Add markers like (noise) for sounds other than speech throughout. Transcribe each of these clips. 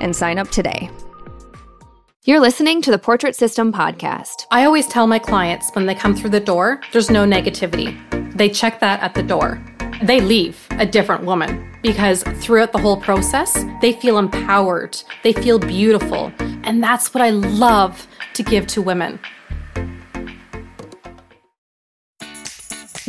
and sign up today. You're listening to the Portrait System podcast. I always tell my clients when they come through the door, there's no negativity. They check that at the door. They leave a different woman because throughout the whole process, they feel empowered, they feel beautiful. And that's what I love to give to women.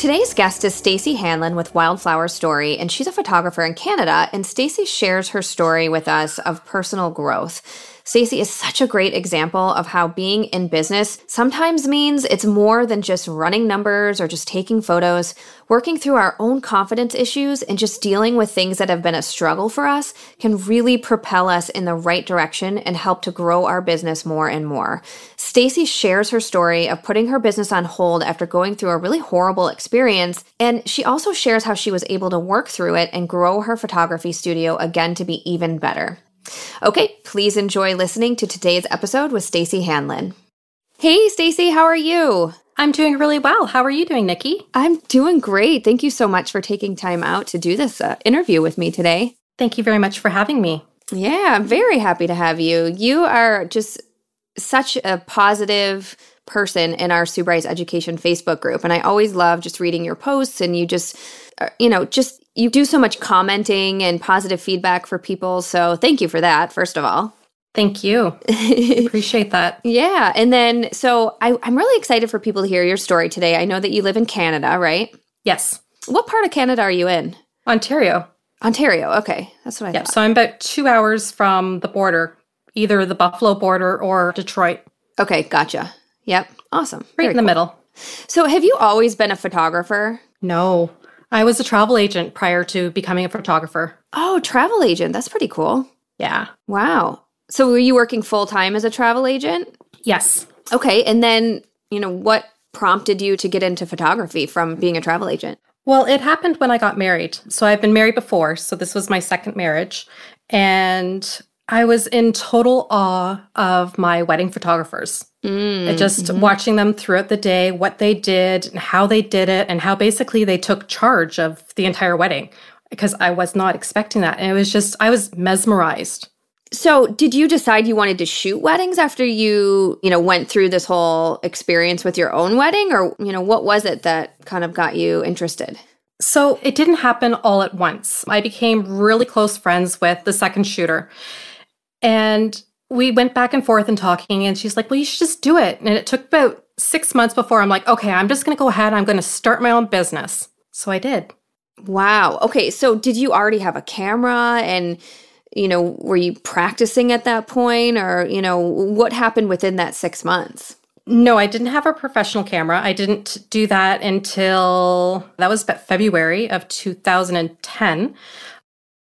Today's guest is Stacey Hanlon with Wildflower Story, and she's a photographer in Canada. And Stacey shares her story with us of personal growth. Stacey is such a great example of how being in business sometimes means it's more than just running numbers or just taking photos. Working through our own confidence issues and just dealing with things that have been a struggle for us can really propel us in the right direction and help to grow our business more and more. Stacey shares her story of putting her business on hold after going through a really horrible experience, and she also shares how she was able to work through it and grow her photography studio again to be even better. Okay, please enjoy listening to today's episode with Stacey Hanlon. Hey Stacey, how are you? I'm doing really well. How are you doing, Nikki? I'm doing great. Thank you so much for taking time out to do this uh, interview with me today. Thank you very much for having me. Yeah, I'm very happy to have you. You are just such a positive person in our Sue Bryce Education Facebook group. And I always love just reading your posts and you just, uh, you know, just you do so much commenting and positive feedback for people. So thank you for that, first of all. Thank you. (laughs) Appreciate that. Yeah. And then, so I, I'm really excited for people to hear your story today. I know that you live in Canada, right? Yes. What part of Canada are you in? Ontario. Ontario. Okay. That's what I Yep. thought. So I'm about two hours from the border, either the Buffalo border or Detroit, Okay. Gotcha. Yep. Awesome. right Very in the cool. middle. So have you always been a photographer? No, I was a travel agent prior to becoming a photographer. Oh, travel agent. That's pretty cool. Yeah. Wow. So were you working full time as a travel agent? Yes. Okay. And then, you know, what prompted you to get into photography from being a travel agent? Well, it happened when I got married. So I've been married before. So this was my second marriage. And I was in total awe of my wedding photographers. Mm, And just mhm. watching them throughout the day, what they did and how they did it, and how basically they took charge of the entire wedding because I was not expecting that. And it was just, I was mesmerized. So, did you decide you wanted to shoot weddings after you, you know, went through this whole experience with your own wedding or, you know, what was it that kind of got you interested? So it didn't happen all at once. I became really close friends with the second shooter. And we went back and forth and talking, and she's like, Well, you should just do it. And it took about six months before I'm like, Okay, I'm just going to go ahead. I'm going to start my own business. So I did. Wow. Okay, so did you already have a camera and you know, were you practicing at that point or, you know, what happened within that 6 months? No, I didn't have a professional camera. I didn't do that until that was about February of 2010.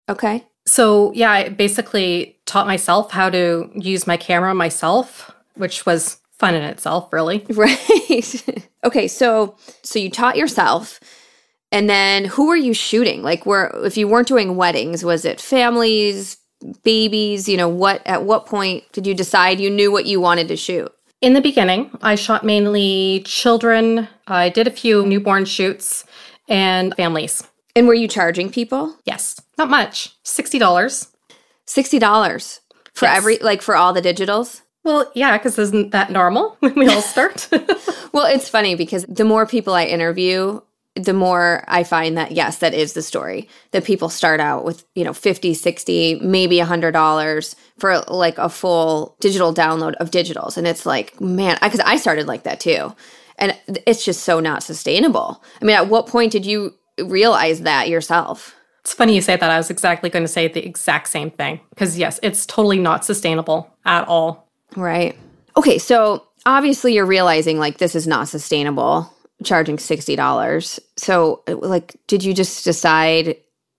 Okay. So, yeah, I basically taught myself how to use my camera myself, which was fun in itself, really. (laughs) Right. (laughs) okay, so so you taught yourself and then who were you shooting? Like where if you weren't doing weddings, was it families, babies, you know, what at what point did you decide you knew what you wanted to shoot? In the beginning, I shot mainly children. I did a few newborn shoots and families. And were you charging people? Yes, not much. $60. $60 for Yes. every, like for all the digitals? Well, yeah, because isn't that normal (laughs) when we all (laughs) start? (laughs) Well, it's funny because the more people I interview, the more I find that yes, that is the story. That people start out with, you know, 50, 60, maybe $100 for like a full digital download of digitals. And it's like, man, because I started like that too. And it's just so not sustainable. I mean, at what point did you realize that yourself? it's funny you say that. I was exactly going to say the exact same thing. Because, yes, it's totally not sustainable at all. Right. Okay, so obviously you're realizing like this is not sustainable charging $60. So like did you just decide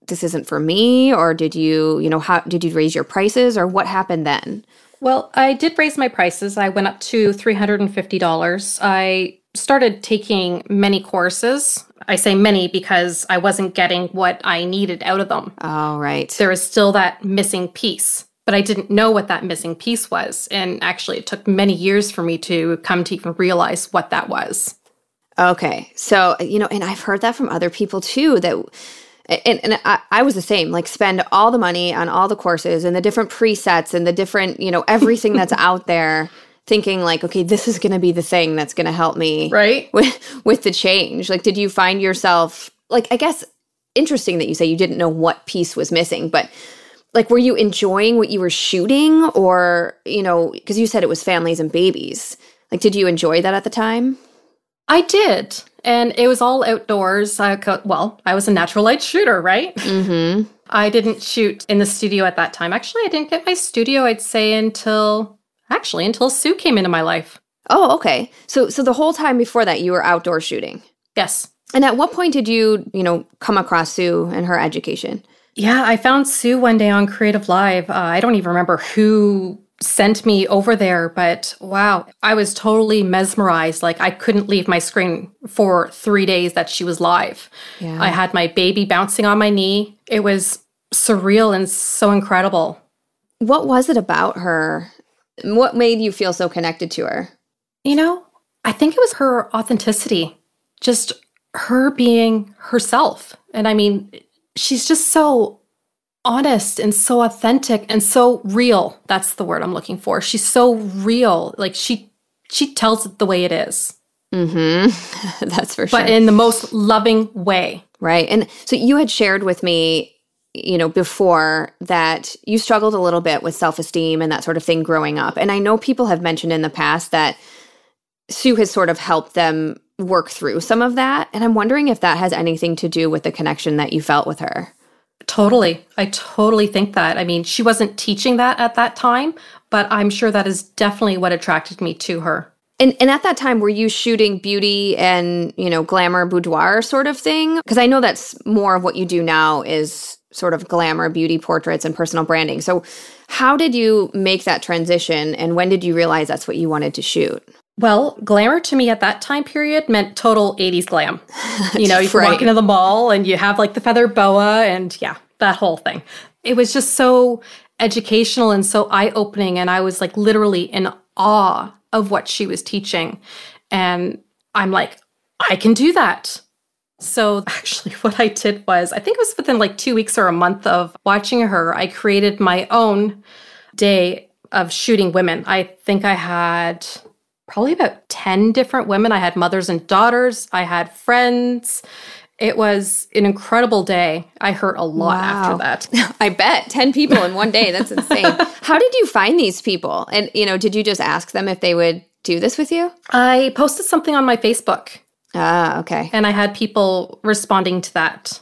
this isn't for me or did you, you know, how did you raise your prices or what happened then? Well, I did raise my prices. I went up to $350. I started taking many courses. I say many because I wasn't getting what I needed out of them. Oh, right. There was still that missing piece, but I didn't know what that missing piece was. And actually, it took many years for me to come to even realize what that was. Okay. So, you know, and I've heard that from other people too that and, and I, I was the same like spend all the money on all the courses and the different presets and the different you know everything that's (laughs) out there thinking like okay this is going to be the thing that's going to help me Right? (laughs) with with the change like did you find yourself like i guess interesting that you say you didn't know what piece was missing but like were you enjoying what you were shooting or you know because you said it was families and babies like did you enjoy that at the time I did. And it was all outdoors. I co- well, I was a natural light shooter, right? mm-hmm I didn't shoot in the studio at that time. Actually, I didn't get my studio, I'd say, until actually until Sue came into my life. oh okay so so the whole time before that you were outdoor shooting Yes. and at what point did you you know come across sue and her education Yeah, I found Sue one day on CreativeLive. Uh, I don't even remember who sent me over there, but wow, I was totally mesmerized. Like I couldn't leave my screen for three days that she was live. Yeah. I had my baby bouncing on my knee. It was surreal and so incredible. what was it about her what made you feel so connected to her You know, I think it was her authenticity, just her being herself. And I mean, she's just so honest and so authentic and so real. That's the word I'm looking for. She's so real. Like she she tells it the way it is, mm-hmm (laughs) that's for sure but in the most loving way. Right. And so you had shared with me, you know, before that you struggled a little bit with self esteem and that sort of thing growing up. And I know people have mentioned in the past that Sue has sort of helped them work through some of that. And I'm wondering if that has anything to do with the connection that you felt with her. Totally. I totally think that. I mean, she wasn't teaching that at that time, but I'm sure that is definitely what attracted me to her. And, and at that time, were you shooting beauty and, you know, glamour boudoir sort of thing? Because I know that's more of what you do now is sort of glamour beauty portraits and personal branding. So, how did you make that transition and when did you realize that's what you wanted to shoot? Well, glamour to me at that time period meant total 80s glam. You know, (laughs) you Right. walk into the mall and you have like the feather boa and yeah, that whole thing. It was just so educational and so eye opening. And I was like literally in awe of what she was teaching. And I'm like, I can do that. So (laughs) actually, what I did was, I think it was within like two weeks or a month of watching her, I created my own day of shooting women. I think I had probably about 10 different women. I had mothers and daughters, I had friends. It was an incredible day. I hurt a lot Wow. after that. (laughs) I bet 10 people in one day. That's insane. (laughs) How did you find these people? And, you know, did you just ask them if they would do this with you? I posted something on my Facebook Ah, okay. and I had people responding to that.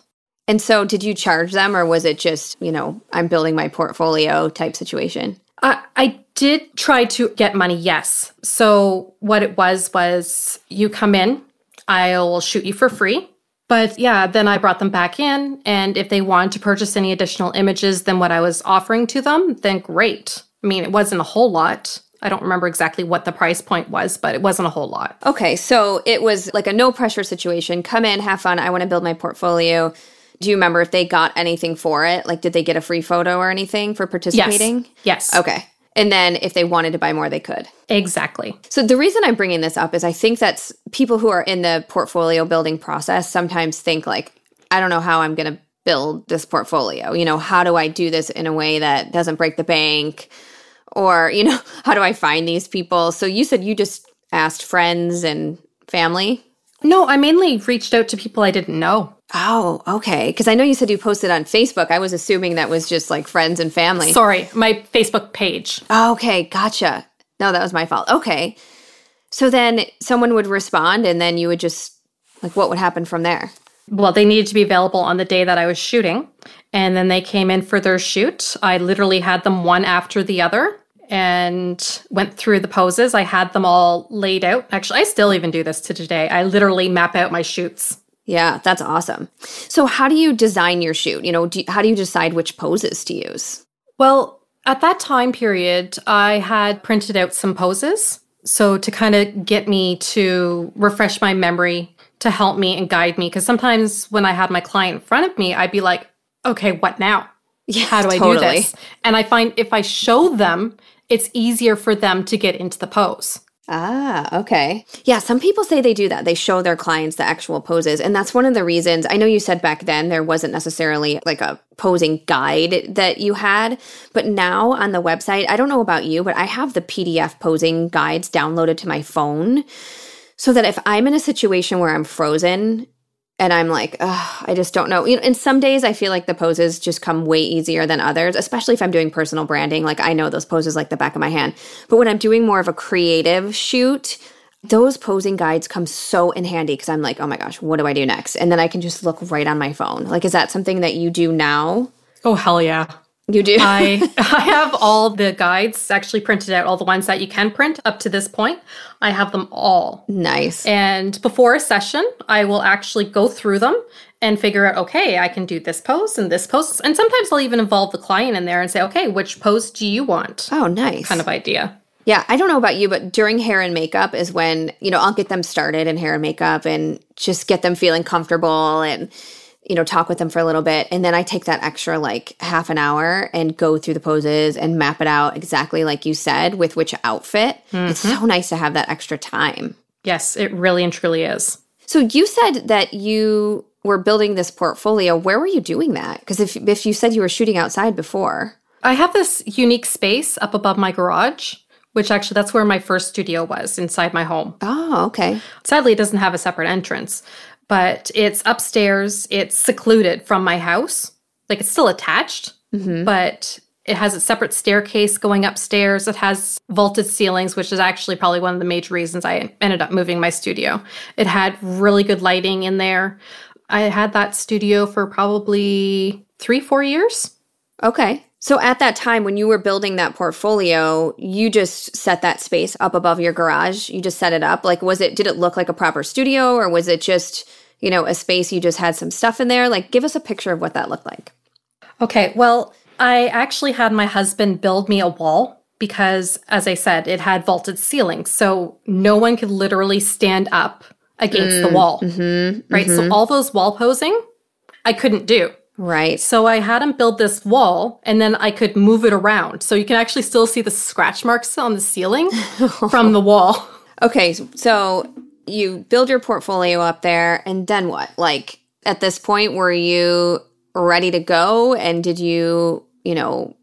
And so did you charge them or was it just, you know, I'm building my portfolio type situation? I, I did try to get money, yes. So what it was was you come in, I'll shoot you for free. But yeah, then I brought them back in, and if they wanted to purchase any additional images than what I was offering to them, then great. I mean, it wasn't a whole lot. I don't remember exactly what the price point was, but it wasn't a whole lot. Okay, so it was like a no pressure situation. Come in, have fun. I want to build my portfolio. Do you remember if they got anything for it? Like, did they get a free photo or anything for participating? Yes. Okay. And then if they wanted to buy more, they could. Exactly. So the reason I'm bringing this up is I think that's people who are in the portfolio building process sometimes think like, I don't know how I'm going to build this portfolio. You know, how do I do this in a way that doesn't break the bank? Or, you know, (laughs) how do I find these people? So you said you just asked friends and family? No, I mainly reached out to people I didn't know. Oh, okay. Because I know you said you posted on Facebook. I was assuming that was just like friends and family. Sorry, my Facebook page. okay, gotcha. No, that was my fault. Okay. So then someone would respond and then you would just, like, what would happen from there? Well, they needed to be available on the day that I was shooting. And then they came in for their shoot. I literally had them one after the other and went through the poses. I had them all laid out. Actually, I still even do this to today. I literally map out my shoots. Yeah, that's awesome. So, how do you design your shoot? You know, do, how do you decide which poses to use? Well, at that time period, I had printed out some poses. So, to kind of get me to refresh my memory, to help me and guide me. Because sometimes when I had my client in front of me, I'd be like, okay, what now? Yeah, How do I totally. do this? And I find if I show them, it's easier for them to get into the pose. Ah, okay. Yeah, some people say they do that. They show their clients the actual poses. And that's one of the reasons I know you said back then there wasn't necessarily like a posing guide that you had, but now on the website, I don't know about you, but I have the PDF posing guides downloaded to my phone so that if I'm in a situation where I'm frozen and I'm like, I just don't know. You know, and some days I feel like the poses just come way easier than others, especially if I'm doing personal branding. Like I know those poses like the back of my hand. But when I'm doing more of a creative shoot, those posing guides come so in handy because I'm like, oh my gosh, what do I do next? And then I can just look right on my phone. Like, is that something that you do now? Oh, hell yeah. You do? I (laughs) I have all the guides actually printed out, all the ones that you can print up to this point. I have them all. nice. And before a session, I will actually go through them and figure out, okay, I can do this pose and this pose. And sometimes I'll even involve the client in there and say, okay, which pose do you want? oh, nice. Kind of idea. Yeah, I don't know about you, but during hair and makeup is when, you know, I'll get them started in hair and makeup and just get them feeling comfortable and, you know, talk with them for a little bit. And then I take that extra like half an hour and go through the poses and map it out exactly like you said with which outfit. It's mm-hmm. so nice to have that extra time. Yes, it really and truly is. So you said that you were building this portfolio. Where were you doing that? Because if, if you said you were shooting outside before, I have this unique space up above my garage, which actually that's where my first studio was inside my home. oh, okay. Sadly, it doesn't have a separate entrance, but it's upstairs. It's secluded from my house. Like it's still attached, mm-hmm. but it has a separate staircase going upstairs. It has vaulted ceilings, which is actually probably one of the major reasons I ended up moving my studio. It had really good lighting in there. I had that studio for probably three, four years. Okay. So at that time when you were building that portfolio, you just set that space up above your garage. You just set it up. Like was it did it look like a proper studio or was it just, you know, a space you just had some stuff in there? Like give us a picture of what that looked like. Okay, well, I actually had my husband build me a wall because, as I said, it had vaulted ceilings. So no one could literally stand up against the mm, wall. Mm-hmm, right? So mm-hmm. all those wall posing, I couldn't do. Right. So I had him build this wall and then I could move it around. So you can actually still see the scratch marks on the ceiling (laughs) from the wall. Okay, so you build your portfolio up there and then what? Like at this point were you ready to go and did you, you know,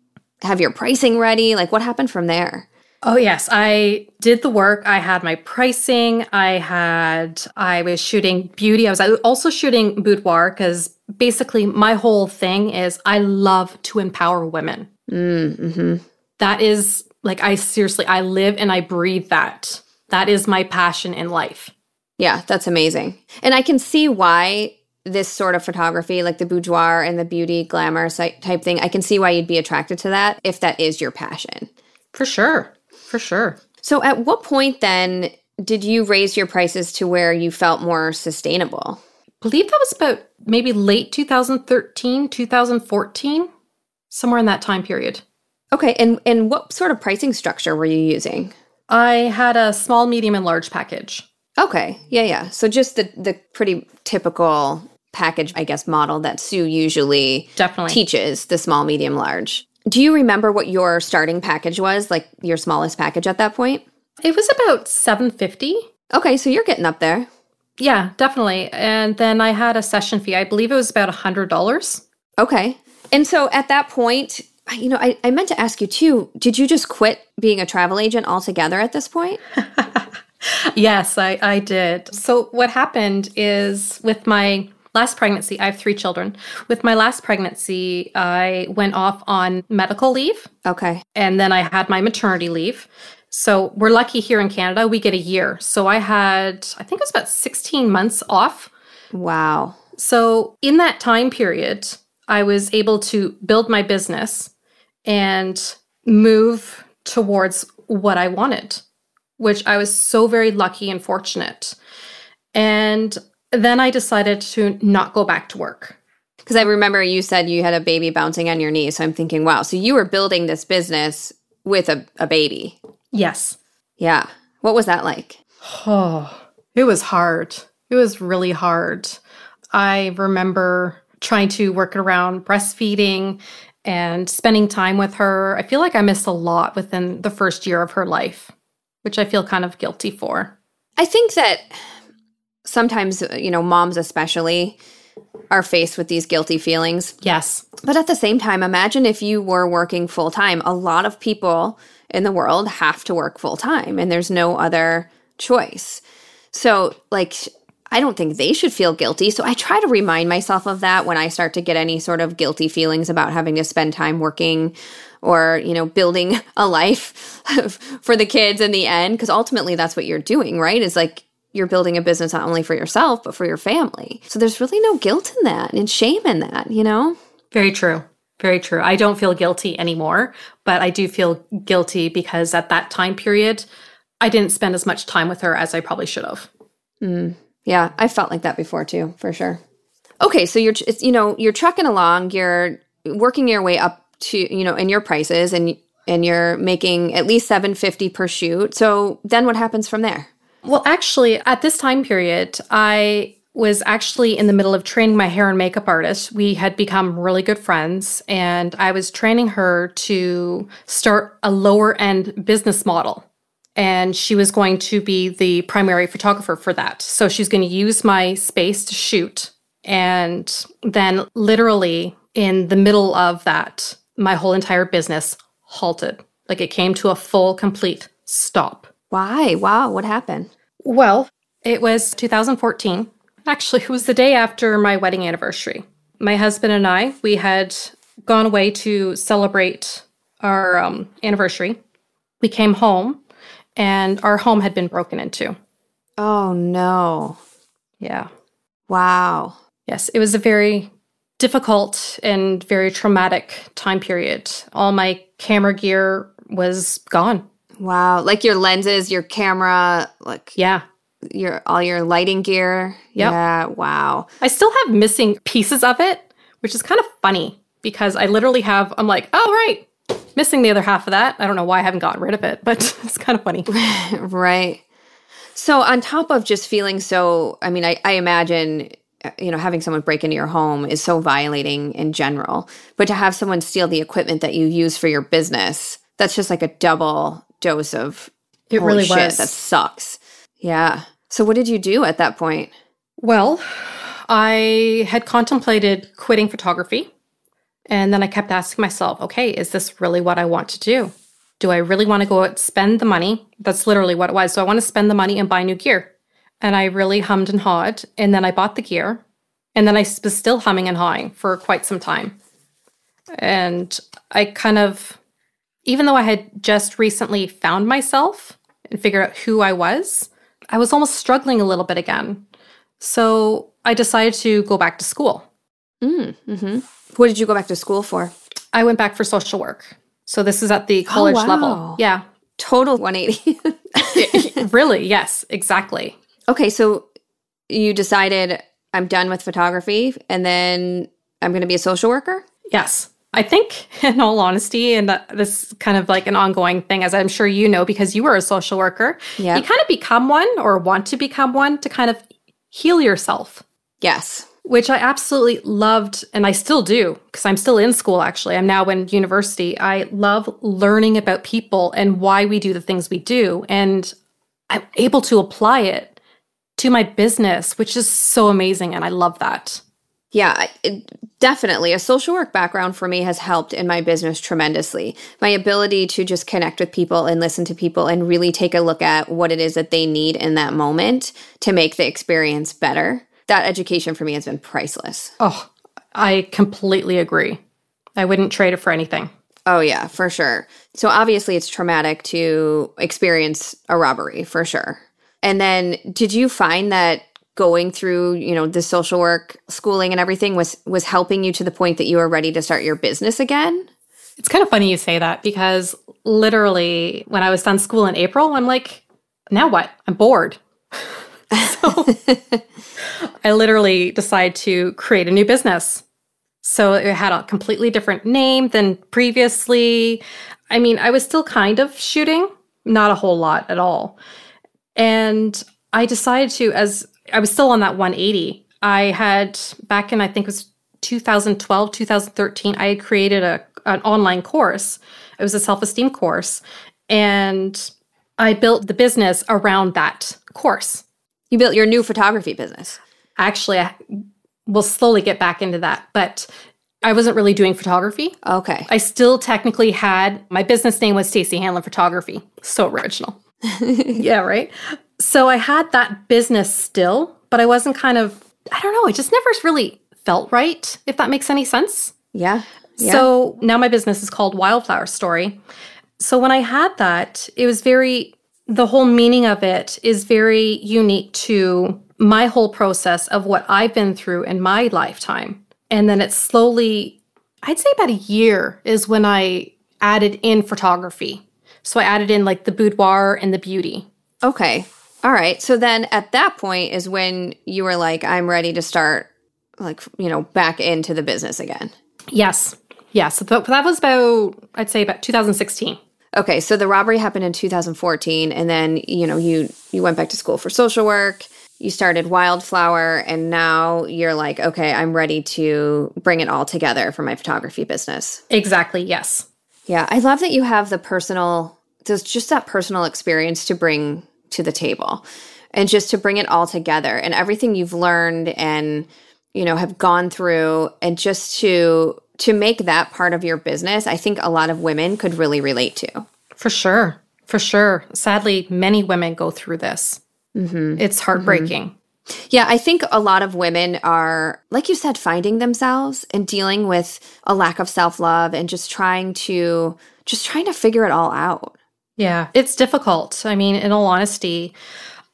have your pricing ready? Like what happened from there? Oh yes, I did the work. I had my pricing. I had I was shooting beauty. I was also shooting boudoir because basically my whole thing is I love to empower women. Mm-hmm. That is like I seriously I live and I breathe that. That is my passion in life. Yeah, that's amazing. And I can see why this sort of photography, like the boudoir and the beauty glamour type thing, I can see why you'd be attracted to that if that is your passion. For sure. For sure. So, at what point then did you raise your prices to where you felt more sustainable? Believe that was about maybe late 2013, 2014, somewhere in that time period. Okay, and and what sort of pricing structure were you using? I had a small, medium, and large package. Okay, yeah, yeah. So just the the pretty typical package, I guess, model that Sue usually Definitely. teaches the small, medium, large. Do you remember what your starting package was, like your smallest package at that point? It was about 750. Okay, so you're getting up there. Yeah, definitely. And then I had a session fee. I believe it was about a $100. Okay. And so at that point, you know, I, I meant to ask you too, did you just quit being a travel agent altogether at this point? (laughs) yes, I, I did. So what happened is with my last pregnancy, I have three children. With my last pregnancy, I went off on medical leave. Okay. And then I had my maternity leave. So we're lucky here in Canada, we get a year. So I had, I think it was about 16 months off. Wow. So in that time period, I was able to build my business and move towards what I wanted, which I was so very lucky and fortunate. And then I decided to not go back to work. Because I remember you said you had a baby bouncing on your knee. So I'm thinking, wow, so you were building this business with a, a baby. Yes. Yeah. What was that like? Oh, it was hard. It was really hard. I remember trying to work around breastfeeding and spending time with her. I feel like I missed a lot within the first year of her life, which I feel kind of guilty for. I think that sometimes, uh, you know, moms especially are faced with these guilty feelings. Yes. But at the same time, imagine if you were working full time. A lot of people in the world have to work full time and there's no other choice. So, like, I don't think they should feel guilty. So I try to remind myself of that when I start to get any sort of guilty feelings about having to spend time working or, you know, building (laughs) a life (laughs) for the kids in the end. Cause ultimately that's what you're doing, right? Is like you're building a business not only for yourself, but for your family. So there's really no guilt in that and shame in that, you know? Very true. Very true. I don't feel guilty anymore, but I do feel guilty because at that time period, I didn't spend as much time with her as I probably should have. Mm, yeah, I felt like that before too, for sure. Okay, so you're you know you're trucking along, you're working your way up to you know in your prices, and and you're making at least seven fifty per shoot. So then what happens from there? Well, actually, at this time period, I was actually in the middle of training my hair and makeup artist. We had become really good friends, and I was training her to start a lower end business model. And she was going to be the primary photographer for that. So she's going to use my space to shoot. And then, literally, in the middle of that, my whole entire business halted. Like it came to a full, complete stop. Why? Wow, what happened? Well, it was 2014 Actually, it was the day after my wedding anniversary. My husband and I, we had gone away to celebrate our um, anniversary. We came home and our home had been broken into. Oh, no. Yeah. Wow. Yes, it was a very difficult and very traumatic time period. All my camera gear was gone. Wow. Like your lenses, your camera, like Yeah your all your lighting gear. Yep. Yeah. Wow. I still have missing pieces of it, which is kind of funny because I literally have. I'm like, oh right, missing the other half of that. I don't know why I haven't gotten rid of it, but (laughs) it's kind of funny. (laughs) right. So on top of just feeling so, I mean, I, I imagine uh, you know having someone break into your home is so violating in general but to have someone steal the equipment that you use for your business that's just like a double dose of it really shit, was that sucks yeah so, what did you do at that point? Well, I had contemplated quitting photography. And then I kept asking myself, okay, is this really what I want to do? Do I really want to go out spend the money? That's literally what it was. So I want to spend the money and buy new gear. And I really hummed and hawed. And then I bought the gear. And then I was still humming and hawing for quite some time. And I kind of, even though I had just recently found myself and figured out who I was, I was almost struggling a little bit again. So I decided to go back to school. Mm, hmm What did you go back to school for? I went back for social work. So this is at the college oh, wow. level. Yeah. Total 180. (laughs) really? Yes, exactly. Okay. So you decided I'm done with photography and then I'm going to be a social worker? Yes. I think, (laughs) in all honesty, and this is kind of like an ongoing thing, as I'm sure you know, because you were a social worker, yeah. you kind of become one or want to become one to kind of heal yourself. Yes. which I absolutely loved, and I still do because I'm still in school actually. I'm now in university. I love learning about people and why we do the things we do. And I'm able to apply it to my business, which is so amazing. And I love that. Yeah, it, definitely. A social work background for me has helped in my business tremendously. My ability to just connect with people and listen to people and really take a look at what it is that they need in that moment to make the experience better. That education for me has been priceless. Oh, I completely agree. I wouldn't trade it for anything. Oh, yeah, for sure. So obviously, it's traumatic to experience a robbery for sure. And then, did you find that going through you know the social work schooling and everything was was helping you to the point that you were ready to start your business again? It's kind of funny you say that because literally when i was done school in april i'm like now what? I'm bored. (laughs) So i literally decided to create a new business. So it had a completely different name than previously. I mean i was still kind of shooting not a whole lot at all. And i decided to as I was still on that 180. I had back in I think it was 2012, 2013, I had created a an online course. It was a self-esteem course and I built the business around that course. You built your new photography business. Actually, I will slowly get back into that, but I wasn't really doing photography. Okay. I still technically had my business name was Stacey Hanlon Photography. So original. (laughs) yeah, right. So I had that business still, but I wasn't kind of, I don't know, it just never really felt right, if that makes any sense. Yeah. yeah. So now my business is called Wildflower Story. So when I had that, it was very, the whole meaning of it is very unique to my whole process of what I've been through in my lifetime. And then it slowly, I'd say about a year is when I added in photography. So I added in like the boudoir and the beauty. Okay. All right. So then at that point is when you were like, I'm ready to start, like, you know, back into the business again. Yes. Yes. So that was about, I'd say about 2016. Okay. So the robbery happened in 2014. And then, you know, you, you went back to school for social work. You started Wildflower. And now you're like, okay, I'm ready to bring it all together for my photography business. Exactly. Yes. Yeah. I love that you have the personal, there's just that personal experience to bring to the table and just to bring it all together and everything you've learned and you know have gone through and just to to make that part of your business i think a lot of women could really relate to for sure for sure sadly many women go through this mm-hmm. it's heartbreaking mm-hmm. Yeah, I think a lot of women are, like you said, finding themselves and dealing with a lack of self love and just trying to just trying to figure it all out. Yeah, it's difficult. I mean, in all honesty,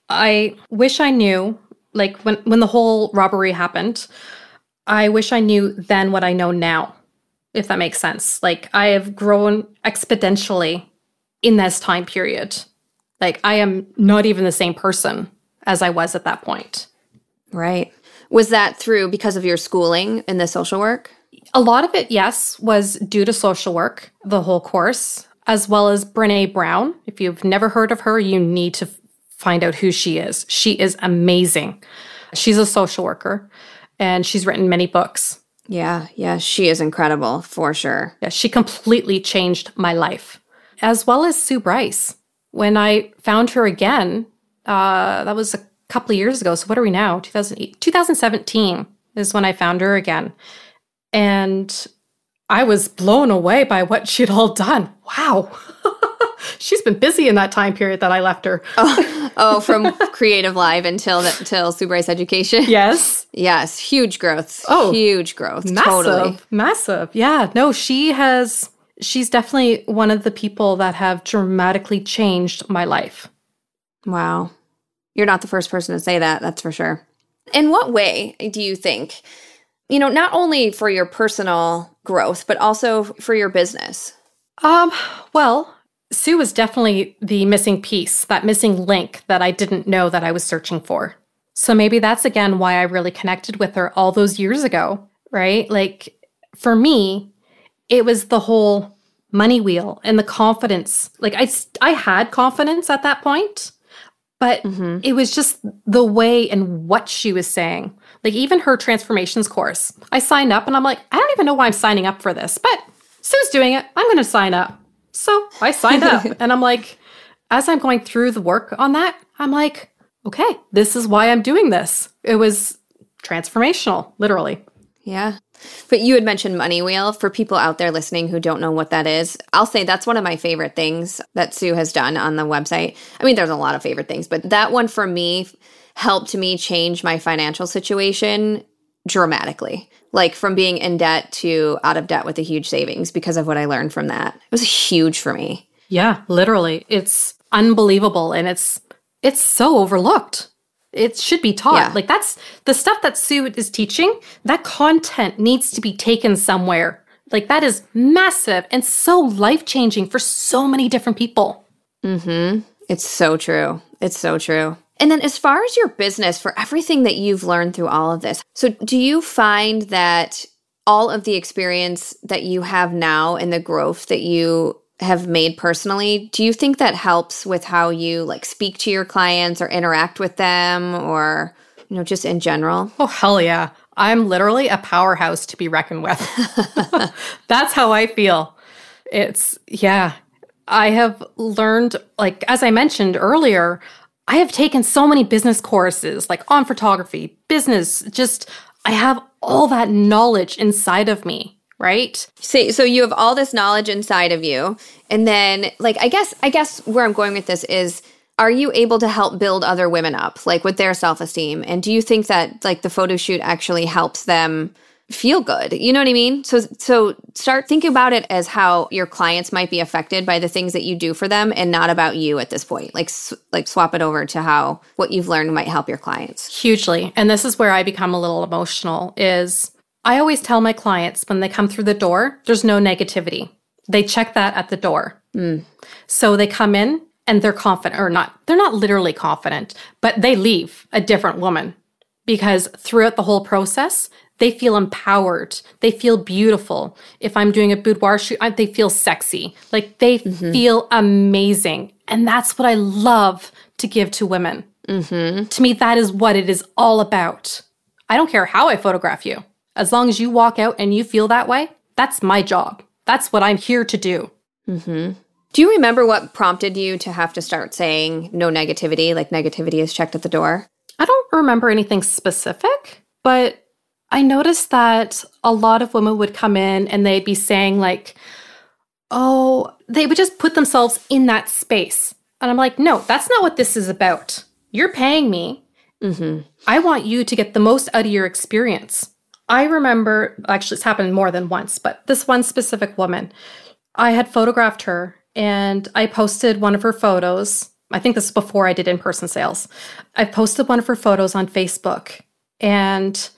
I wish I knew like when when the whole robbery happened, I wish I knew then what I know now, if that makes sense. Like I have grown exponentially in this time period. Like I am not even the same person as I was at that point. Right. Was that through because of your schooling in the social work? A lot of it, yes, was due to social work, the whole course as well as Brene Brown. If you've never heard of her, you need to find out who she is. She is amazing. She's a social worker and she's written many books. Yeah, yeah, she is incredible for sure. Yeah, she completely changed my life, as well as Sue Bryce. When I found her again, uh, that was a couple of years ago. So what are we now? 2008, 2017 is when I found her again. And I was blown away by what she'd all done. Wow. (laughs) She's been busy in that time period that I left her. (laughs) oh, oh, from CreativeLive until the, until Sue Bryce Education. (laughs) Yes. Yes, huge growth. Oh, huge growth. Massive, totally. massive. Yeah, no, she has. She's definitely one of the people that have dramatically changed my life. Wow, you're not the first person to say that. That's for sure. In what way do you think you know, not only for your personal growth, but also for your business? Um, well, Sue was definitely the missing piece, that missing link that I didn't know that I was searching for. So maybe that's again why I really connected with her all those years ago, right? Like for me, it was the whole money wheel and the confidence. Like I I had confidence at that point, but mm-hmm. it was just the way and what she was saying. Like even her transformations course, I signed up and I'm like, I don't even know why I'm signing up for this, but Sue's doing it. I'm going to sign up. So I signed up (laughs) and I'm like, as I'm going through the work on that, I'm like, okay, this is why I'm doing this. It was transformational, literally. Yeah. But you had mentioned Money Wheel. For people out there listening who don't know what that is, I'll say that's one of my favorite things that Sue has done on the website. I mean, there's a lot of favorite things, but that one for me helped me change my financial situation dramatically. Like from being in debt to out of debt with a huge savings because of what I learned from that. It was huge for me. Yeah, literally. It's unbelievable and it's it's so overlooked. It should be taught. Yeah. Like that's the stuff that Sue is teaching, that content needs to be taken somewhere. Like that is massive and so life-changing for so many different people. Mm hmm. It's so true. It's so true. And then as far as your business for everything that you've learned through all of this. So do you find that all of the experience that you have now and the growth that you have made personally do you think that helps with how you like speak to your clients or interact with them or you know just in general? Oh hell yeah. I'm literally a powerhouse to be reckoned with. (laughs) That's how i feel. It's yeah. I have learned like as i mentioned earlier i have taken so many business courses like on photography business just i have all that knowledge inside of me right? So, so you have all this knowledge inside of you, and then like I guess I guess where I'm going with this is are you able to help build other women up like with their self-esteem and do you think that like the photo shoot actually helps them feel good you know what i mean so so start thinking about it as how your clients might be affected by the things that you do for them and not about you at this point like like swap it over to how what you've learned might help your clients hugely and this is where i become a little emotional is I always tell my clients when they come through the door, there's no negativity. They check that at the door. Mm. So they come in and they're confident, or not, they're not literally confident, but they leave a different woman because throughout the whole process, they feel empowered. They feel beautiful. If I'm doing a boudoir shoot, they feel sexy. Like they mm-hmm. feel amazing. And that's what I love to give to women. Mm-hmm. To me, that is what it is all about. I don't care how I photograph you. As long as you walk out and you feel that way, that's my job. That's what I'm here to do. Mm-hmm. Do you remember what prompted you to have to start saying no negativity, like negativity is checked at the door? I don't remember anything specific, but I noticed that a lot of women would come in and they'd be saying, like, oh, they would just put themselves in that space. And I'm like, no, that's not what this is about. You're paying me. Mm-hmm. I want you to get the most out of your experience. I remember, actually, it's happened more than once, but this one specific woman, I had photographed her and I posted one of her photos. I think this is before I did in person sales. I posted one of her photos on Facebook, and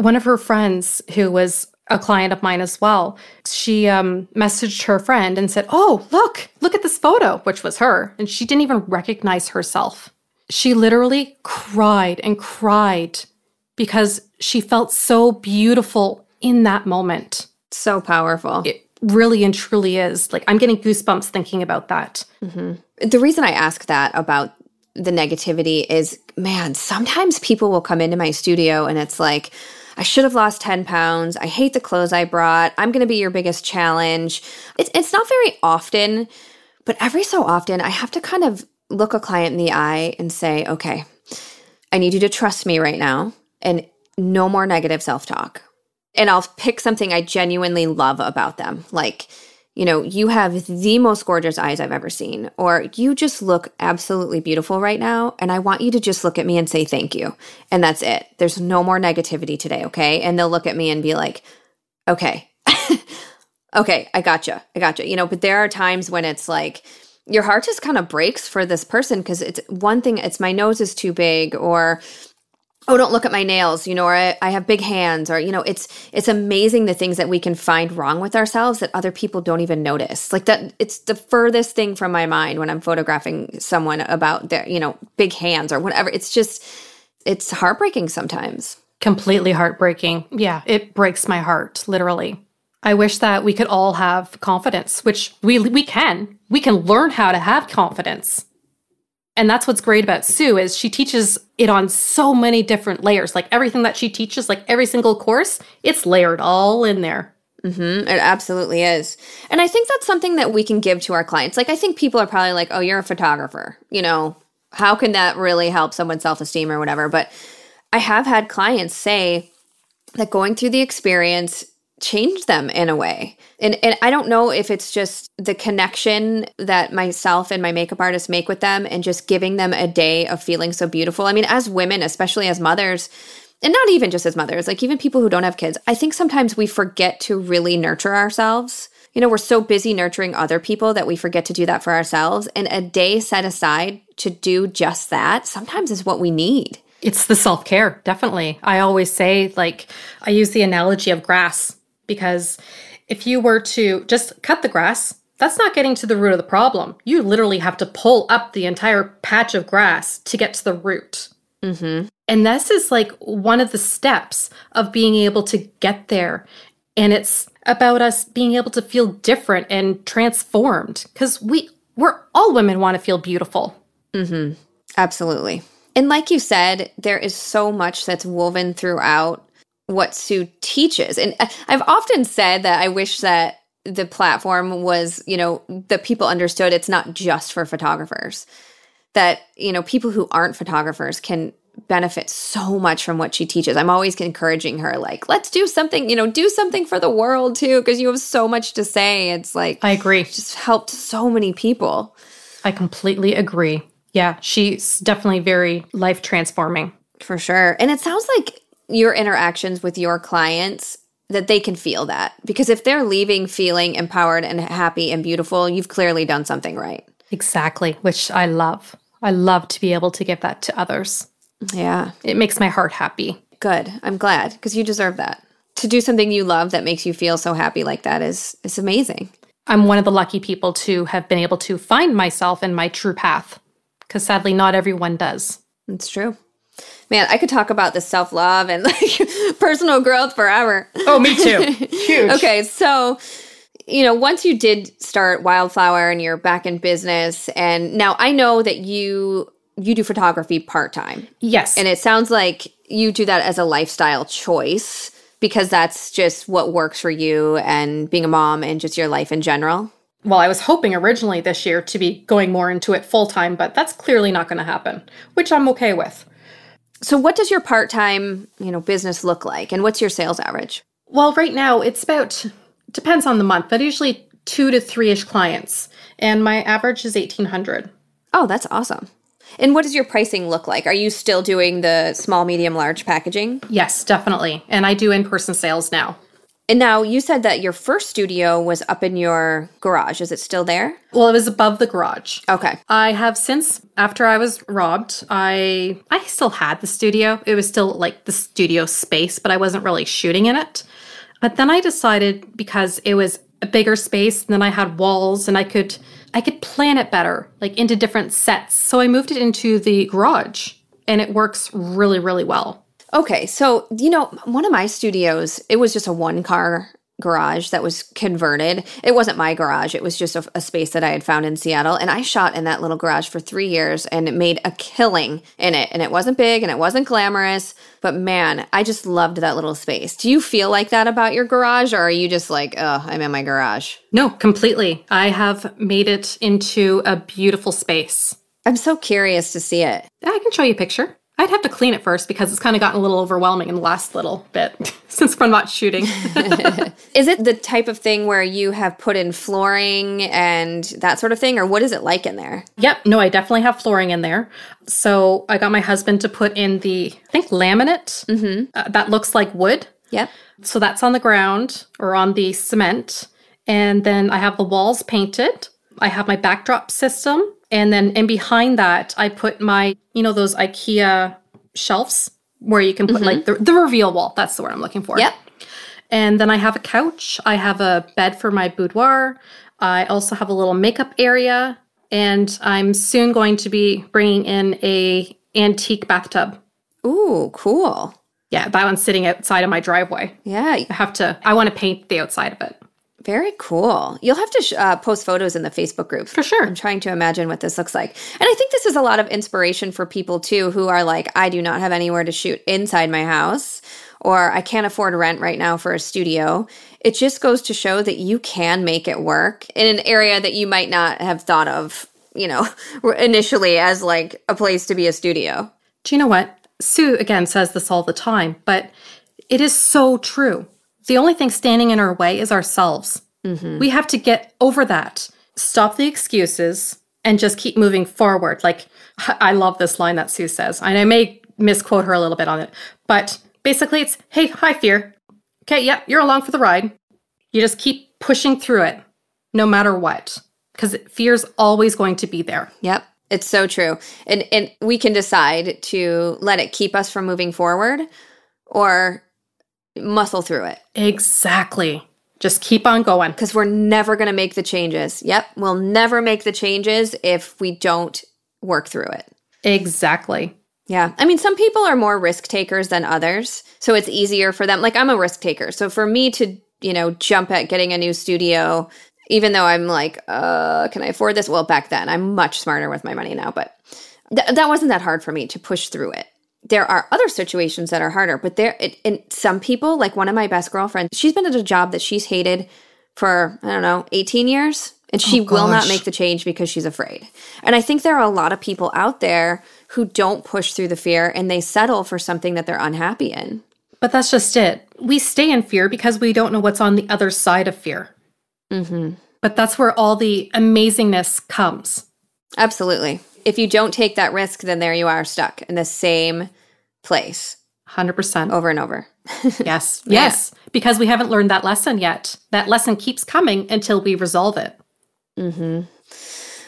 one of her friends, who was a client of mine as well, she um, messaged her friend and said, Oh, look, look at this photo, which was her. And she didn't even recognize herself. She literally cried and cried because she felt so beautiful in that moment. So powerful. It really and truly is. Like, I'm getting goosebumps thinking about that. Mm-hmm. The reason I ask that about the negativity is man, sometimes people will come into my studio and it's like, I should have lost 10 pounds. I hate the clothes I brought. I'm going to be your biggest challenge. It's, it's not very often, but every so often, I have to kind of look a client in the eye and say, okay, I need you to trust me right now and no more negative self talk. And I'll pick something I genuinely love about them. Like, you know, you have the most gorgeous eyes I've ever seen, or you just look absolutely beautiful right now. And I want you to just look at me and say thank you. And that's it. There's no more negativity today. Okay. And they'll look at me and be like, okay, (laughs) okay, I gotcha. I gotcha. You know, but there are times when it's like, your heart just kind of breaks for this person because it's one thing, it's my nose is too big, or oh don't look at my nails you know or I, I, have big hands or you know it's it's amazing the things that we can find wrong with ourselves that other people don't even notice. Like that it's the furthest thing from my mind when i'm photographing someone about their you know big hands or whatever. It's just it's heartbreaking sometimes. Completely heartbreaking. Yeah it breaks my heart literally. I wish that we could all have confidence which we we can. We can learn how to have confidence And that's what's great about Sue is she teaches it on so many different layers. Like everything that she teaches, like every single course, it's layered all in there. Mm-hmm. It absolutely is. And I think that's something that we can give to our clients. Like, I think people are probably like, oh, you're a photographer. You know, how can that really help someone's self esteem or whatever? But I have had clients say that going through the experience changed them in a way. And, and I don't know if it's just the connection that myself and my makeup artist make with them and just giving them a day of feeling so beautiful. I mean, as women, especially as mothers, and not even just as mothers, like even people who don't have kids, I think sometimes we forget to really nurture ourselves. You know, we're so busy nurturing other people that we forget to do that for ourselves. And a day set aside to do just that sometimes is what we need. It's the self care, definitely. I always say, like, I use the analogy of grass because if you were to just cut the grass, that's not getting to the root of the problem. You literally have to pull up the entire patch of grass to get to the root. Mm-hmm. And this is like one of the steps of being able to get there. And it's about us being able to feel different and transformed because we we're all women want to feel beautiful. Mm-hmm. Absolutely. And like you said, there is so much that's woven throughout what Sue teaches. And uh, I've often said that I wish that the platform was, you know, that people understood it's not just for photographers. That, you know, people who aren't photographers can benefit so much from what she teaches. I'm always encouraging her, like, let's do something, you know, do something for the world too, because you have so much to say. It's like, I agree. Just helped so many people. I completely agree. Yeah, she's definitely very life transforming. For sure. And it sounds like your interactions with your clients that they can feel that because if they're leaving feeling empowered and happy and beautiful, you've clearly done something right. Exactly, which I love. I love to be able to give that to others. Yeah. It makes my heart happy. Good. I'm glad because you deserve that. To do something you love that makes you feel so happy like that is is amazing. I'm one of the lucky people to have been able to find myself in my true path because sadly not everyone does. It's true. Man, I could talk about the self love and like (laughs) personal growth forever. Oh, me too. (laughs) Huge. okay, so you know, once you did start Wildflower and you're back in business, and now I know that you you do photography part time. Yes. And it sounds like you do that as a lifestyle choice because that's just what works for you and being a mom and just your life in general. Well, I was hoping originally this year to be going more into it full time, but that's clearly not going to happen, which I'm okay with. So what does your part-time, you know, business look like and what's your sales average? Well, right now it's about depends on the month, but usually 2 to 3ish clients and my average is 1800. Oh, that's awesome. And what does your pricing look like? Are you still doing the small, medium, large packaging? Yes, definitely. And I do in person sales now. And now you said that your first studio was up in your garage. Is it still there? Well, it was above the garage. Okay. I have since after I was robbed, I I still had the studio. It was still like the studio space, but I wasn't really shooting in it. But then I decided because it was a bigger space, and then I had walls and I could I could plan it better, like into different sets. So I moved it into the garage and it works really, really well. Okay, so you know, one of my studios, it was just a one car garage that was converted. It wasn't my garage, it was just a, a, space that I had found in Seattle. And I shot in that little garage for three years and it made a killing in it. And it wasn't big and it wasn't glamorous, but man, I just loved that little space. Do you feel like that about your garage or are you just like, oh, I'm in my garage? No, completely. I have made it into a beautiful space. I'm so curious to see it. I can show you a picture. I'd have to clean it first because it's kind of gotten a little overwhelming in the last little bit (laughs) since I'm not shooting. (laughs) is it the type of thing where you have put in flooring and that sort of thing, or what is it like in there? Yep, no, I definitely have flooring in there. So I got my husband to put in the, I think, laminate mm-hmm. uh, that looks like wood. Yep. So that's on the ground or on the cement. And then I have the walls painted. I have my backdrop system and then in behind that, I put my, you know, those IKEA shelves where you can put mm-hmm. like the, the reveal wall. That's the word I'm looking for. Yep. And then I have a couch. I have a bed for my boudoir. I also have a little makeup area. And I'm soon going to be bringing in a antique bathtub. Ooh, cool. Yeah, that one's sitting outside of my driveway. Yeah. I have to, I want to paint the outside of it. Very cool. You'll have to sh- uh, post photos in the Facebook group. For sure. I'm trying to imagine what this looks like. And I think this is a lot of inspiration for people too who are like, I do not have anywhere to shoot inside my house, or I can't afford rent right now for a studio. It just goes to show that you can make it work in an area that you might not have thought of, you know, (laughs) initially as like a place to be a studio. Do you know what? Sue again says this all the time, but it is so true. The only thing standing in our way is ourselves. Mm-hmm. We have to get over that, stop the excuses, and just keep moving forward. Like, I love this line that Sue says, and I may misquote her a little bit on it, but basically it's, hey, hi, fear. Okay, yep, yeah, you're along for the ride. You just keep pushing through it, no matter what, because fear's always going to be there. Yep. It's so true. And and we can decide to let it keep us from moving forward or muscle through it. Exactly. Just keep on going. Because we're never going to make the changes. Yep. We'll never make the changes if we don't work through it. Exactly. Yeah. I mean, some people are more risk takers than others. So it's easier for them. Like, I'm a risk taker. So for me to, you know, jump at getting a new studio, even though I'm like, uh, can I afford this? Well, back then, I'm much smarter with my money now, but th- that wasn't that hard for me to push through it there are other situations that are harder, but there, it, and some people, like one of my best girlfriends, she's been at a job that she's hated for, I don't know, 18 years, and she oh, will not make the change because she's afraid. And I think there are a lot of people out there who don't push through the fear and they settle for something that they're unhappy in. But that's just it. We stay in fear because we don't know what's on the other side of fear. Mm-hmm. But that's where all the amazingness comes. Absolutely if you don't take that risk, then there you are stuck in the same place. 100%. Over and over. (laughs) yes. Yes. Because we haven't learned that lesson yet. That lesson keeps coming until we resolve it. Mm-hmm.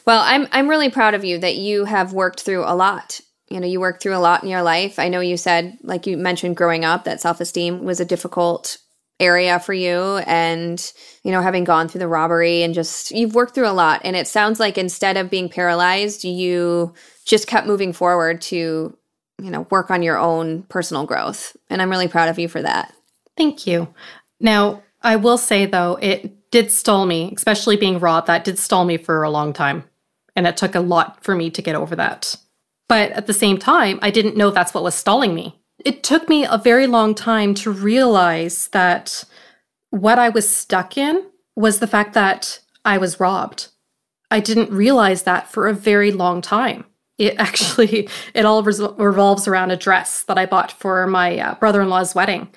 Well, I'm I'm really proud of you that you have worked through a lot. You know, you worked through a lot in your life. I know you said, like you mentioned, growing up, that self esteem was a difficult area for you and you know having gone through the robbery and just you've worked through a lot and it sounds like instead of being paralyzed you just kept moving forward to you know work on your own personal growth. And i'm really proud of you for that. Thank you. Now i will say though it did stall me especially being raw that did stall me for a long time. And it took a lot for me to get over that. But at the same time i didn't know that's what was stalling me. It took me a very long time to realize that what I was stuck in was the fact that I was robbed. I didn't realize that for a very long time. It actually (laughs) it all revolves around a dress that I bought for my uh, brother-in-law's wedding.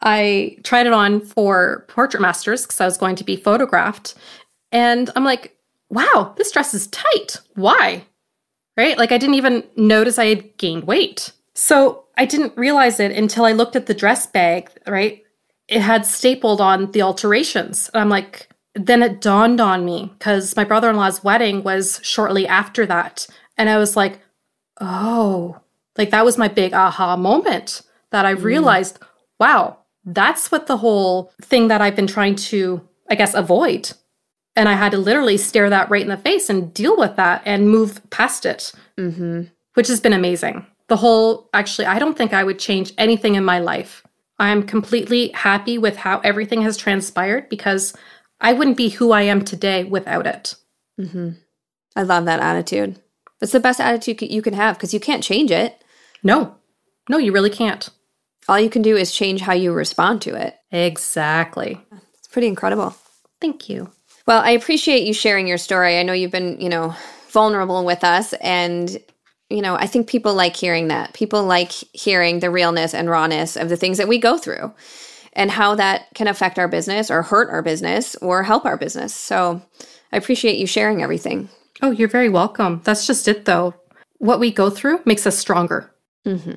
I tried it on for Portrait Masters because I was going to be photographed, and I'm like, "Wow, this dress is tight. Why?" Right? Like I didn't even notice I had gained weight. So I didn't realize it until I looked at the dress bag, right? It had stapled on the alterations. And I'm like, then it dawned on me because my brother in law's wedding was shortly after that. And I was like, oh, like that was my big aha moment that I mm. realized, mm. wow, that's what the whole thing that I've been trying to, I guess, avoid. And I had to literally stare that right in the face and deal with that and move past it, mm-hmm. which has been amazing the whole actually, I don't think I would change anything in my life. I'm completely happy with how everything has transpired because I wouldn't be who I am today without it. Mm-hmm. I love that attitude. It's the best attitude you can have because you can't change it. No, no, you really can't. All you can do is change how you respond to it. Exactly. It's pretty incredible. Thank you. Well, I appreciate you sharing your story. I know you've been, you know, vulnerable with us and you know, I think people like hearing that. People like hearing the realness and rawness of the things that we go through and how that can affect our business or hurt our business or help our business. So I appreciate you sharing everything. Oh, you're very welcome. That's just it, though. What we go through makes us stronger. Mm-hmm.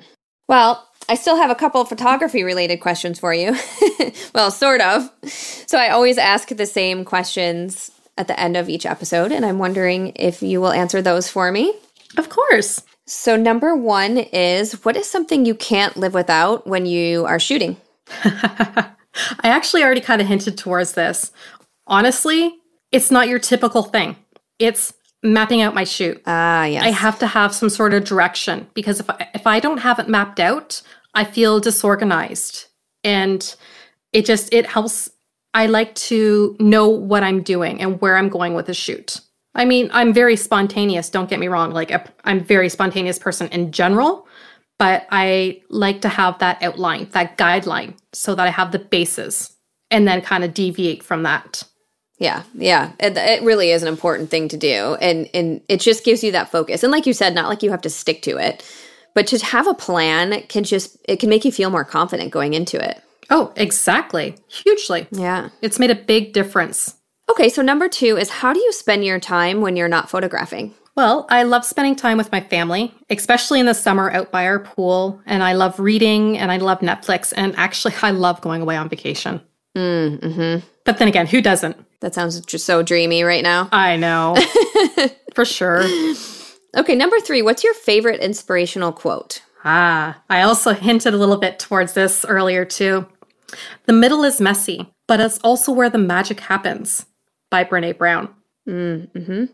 Well, I still have a couple photography related questions for you. (laughs) well, sort of. So I always ask the same questions at the end of each episode, and I'm wondering if you will answer those for me. Of course. So, number one is what is something you can't live without when you are shooting? (laughs) I actually already kind of hinted towards this. Honestly, it's not your typical thing. It's mapping out my shoot. Ah, yes. I have to have some sort of direction because if I, if I don't have it mapped out, I feel disorganized. And it just it helps I like to know what I'm doing and where I'm going with a shoot. I mean, I'm very spontaneous, don't get me wrong. Like, I'm a very spontaneous person in general, but I like to have that outline, that guideline, so that I have the basis and then kind of deviate from that. Yeah, yeah, it, it, really is an important thing to do, and and it just gives you that focus. And like you said, not like you have to stick to it, but to have a plan can just it can make you feel more confident going into it. Oh, exactly, hugely. Yeah, it's made a big difference. Okay, so number two is how do you spend your time when you're not photographing? Well, I love spending time with my family, especially in the summer out by our pool. And I love reading and I love Netflix. And actually, (laughs) I love going away on vacation. Mm, mm-hmm. But then again, who doesn't? That sounds just so dreamy right now. I know. (laughs) For sure. Okay, number three, what's your favorite inspirational quote? Ah, I also hinted a little bit towards this earlier too. The middle is messy, but it's also where the magic happens by Brene Brown. Mm-hmm.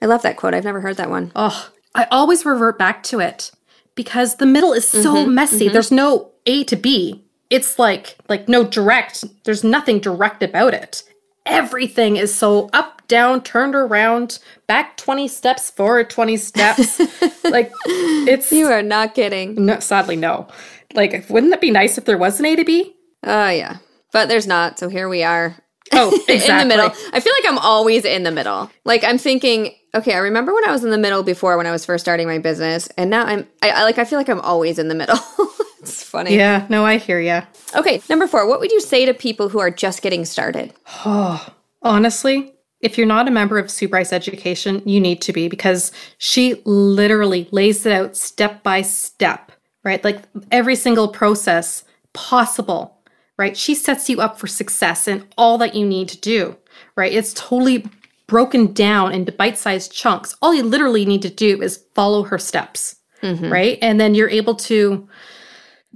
I love that quote. I've never heard that one. Oh, I always revert back to it because the middle is so mm-hmm, messy. Mm-hmm. There's no A to B. It's like like no direct. There's nothing direct about it everything is so up, down, turned around, back 20 steps, forward 20 steps. (laughs) like it's You are not kidding. No, sadly no. Like wouldn't it be nice if there was an A to B? Oh uh, yeah. But there's not, so here we are. Oh, exactly. (laughs) in the middle. I feel like I'm always in the middle. Like I'm thinking, okay, I remember when I was in the middle before when I was first starting my business, and now I'm I, I like I feel like I'm always in the middle. (laughs) it's funny. Yeah, no, I hear you. Okay, number four. What would you say to people who are just getting started? Oh, (sighs) honestly, if you're not a member of Sue Bryce Education, you need to be because she literally lays it out step by step, right? Like every single process possible, right? She sets you up for success and all that you need to do, right? It's totally broken down into bite sized chunks. All you literally need to do is follow her steps, mm-hmm. right? And then you're able to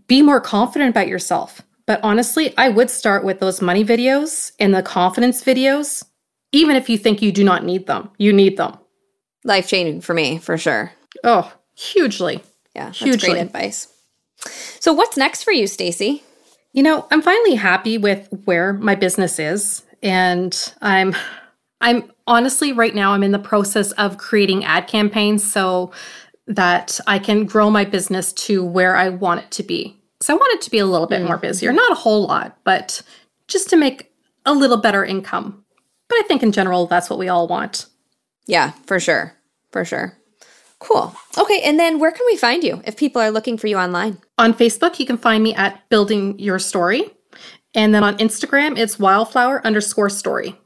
be more confident about yourself. But honestly, I would start with those money videos and the confidence videos, even if you think you do not need them. You need them. Life changing for me, for sure. Oh, hugely. Yeah, that's hugely. great advice. So, what's next for you, Stacey? You know, I'm finally happy with where my business is, and I'm I'm honestly right now I'm in the process of creating ad campaigns so that I can grow my business to where I want it to be. So I want it to be a little bit mm-hmm. more busier, not a whole lot, but just to make a little better income. But I think in general, that's what we all want. Yeah, for sure. For sure. Cool. Okay, and then where can we find you if people are looking for you online? On Facebook, you can find me at Building Your Story. And then on Instagram, it's wildflower underscore story.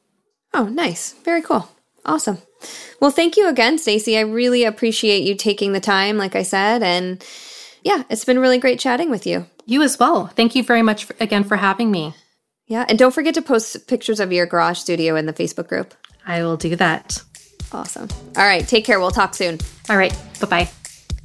Oh, nice. Very cool. Awesome. Well, thank you again, Stacey. I really appreciate you taking the time, like I said, and yeah, it's been really great chatting with you. You as well. Thank you very much for, again for having me. Yeah, and don't forget to post pictures of your garage studio in the Facebook group. I will do that. Awesome. All right, take care. We'll talk soon. All right, bye bye.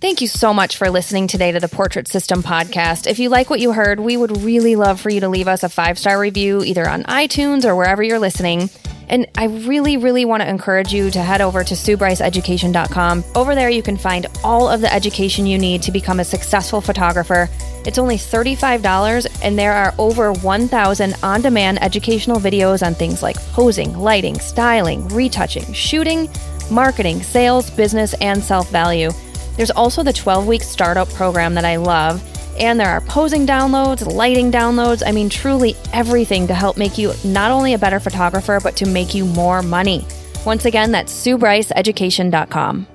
Thank you so much for listening today to the Portrait System podcast. If you like what you heard, we would really love for you to leave us a five star review either on iTunes or wherever you're listening. And I really, really want to encourage you to head over to SueBryceEducation.com. Over there, you can find all of the education you need to become a successful photographer. It's only $35, and there are over 1,000 on demand educational videos on things like posing, lighting, styling, retouching, shooting, marketing, sales, business, and self value. There's also the 12 week startup program that I love. And there are posing downloads, lighting downloads. I mean, truly everything to help make you not only a better photographer, but to make you more money. Once again, that's SueBryceEducation.com.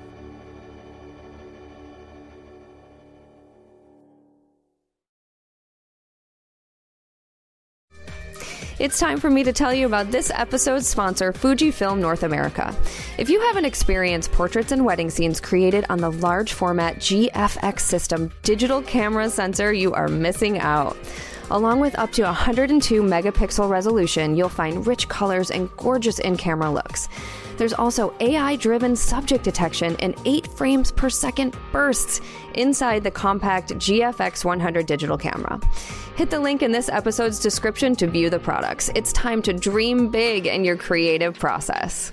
It's time for me to tell you about this episode's sponsor, Fujifilm North America. If you haven't experienced portraits and wedding scenes created on the large format GFX system digital camera sensor, you are missing out. Along with up to 102 megapixel resolution, you'll find rich colors and gorgeous in camera looks. There's also AI driven subject detection and 8 frames per second bursts inside the compact GFX 100 digital camera. Hit the link in this episode's description to view the products. It's time to dream big in your creative process.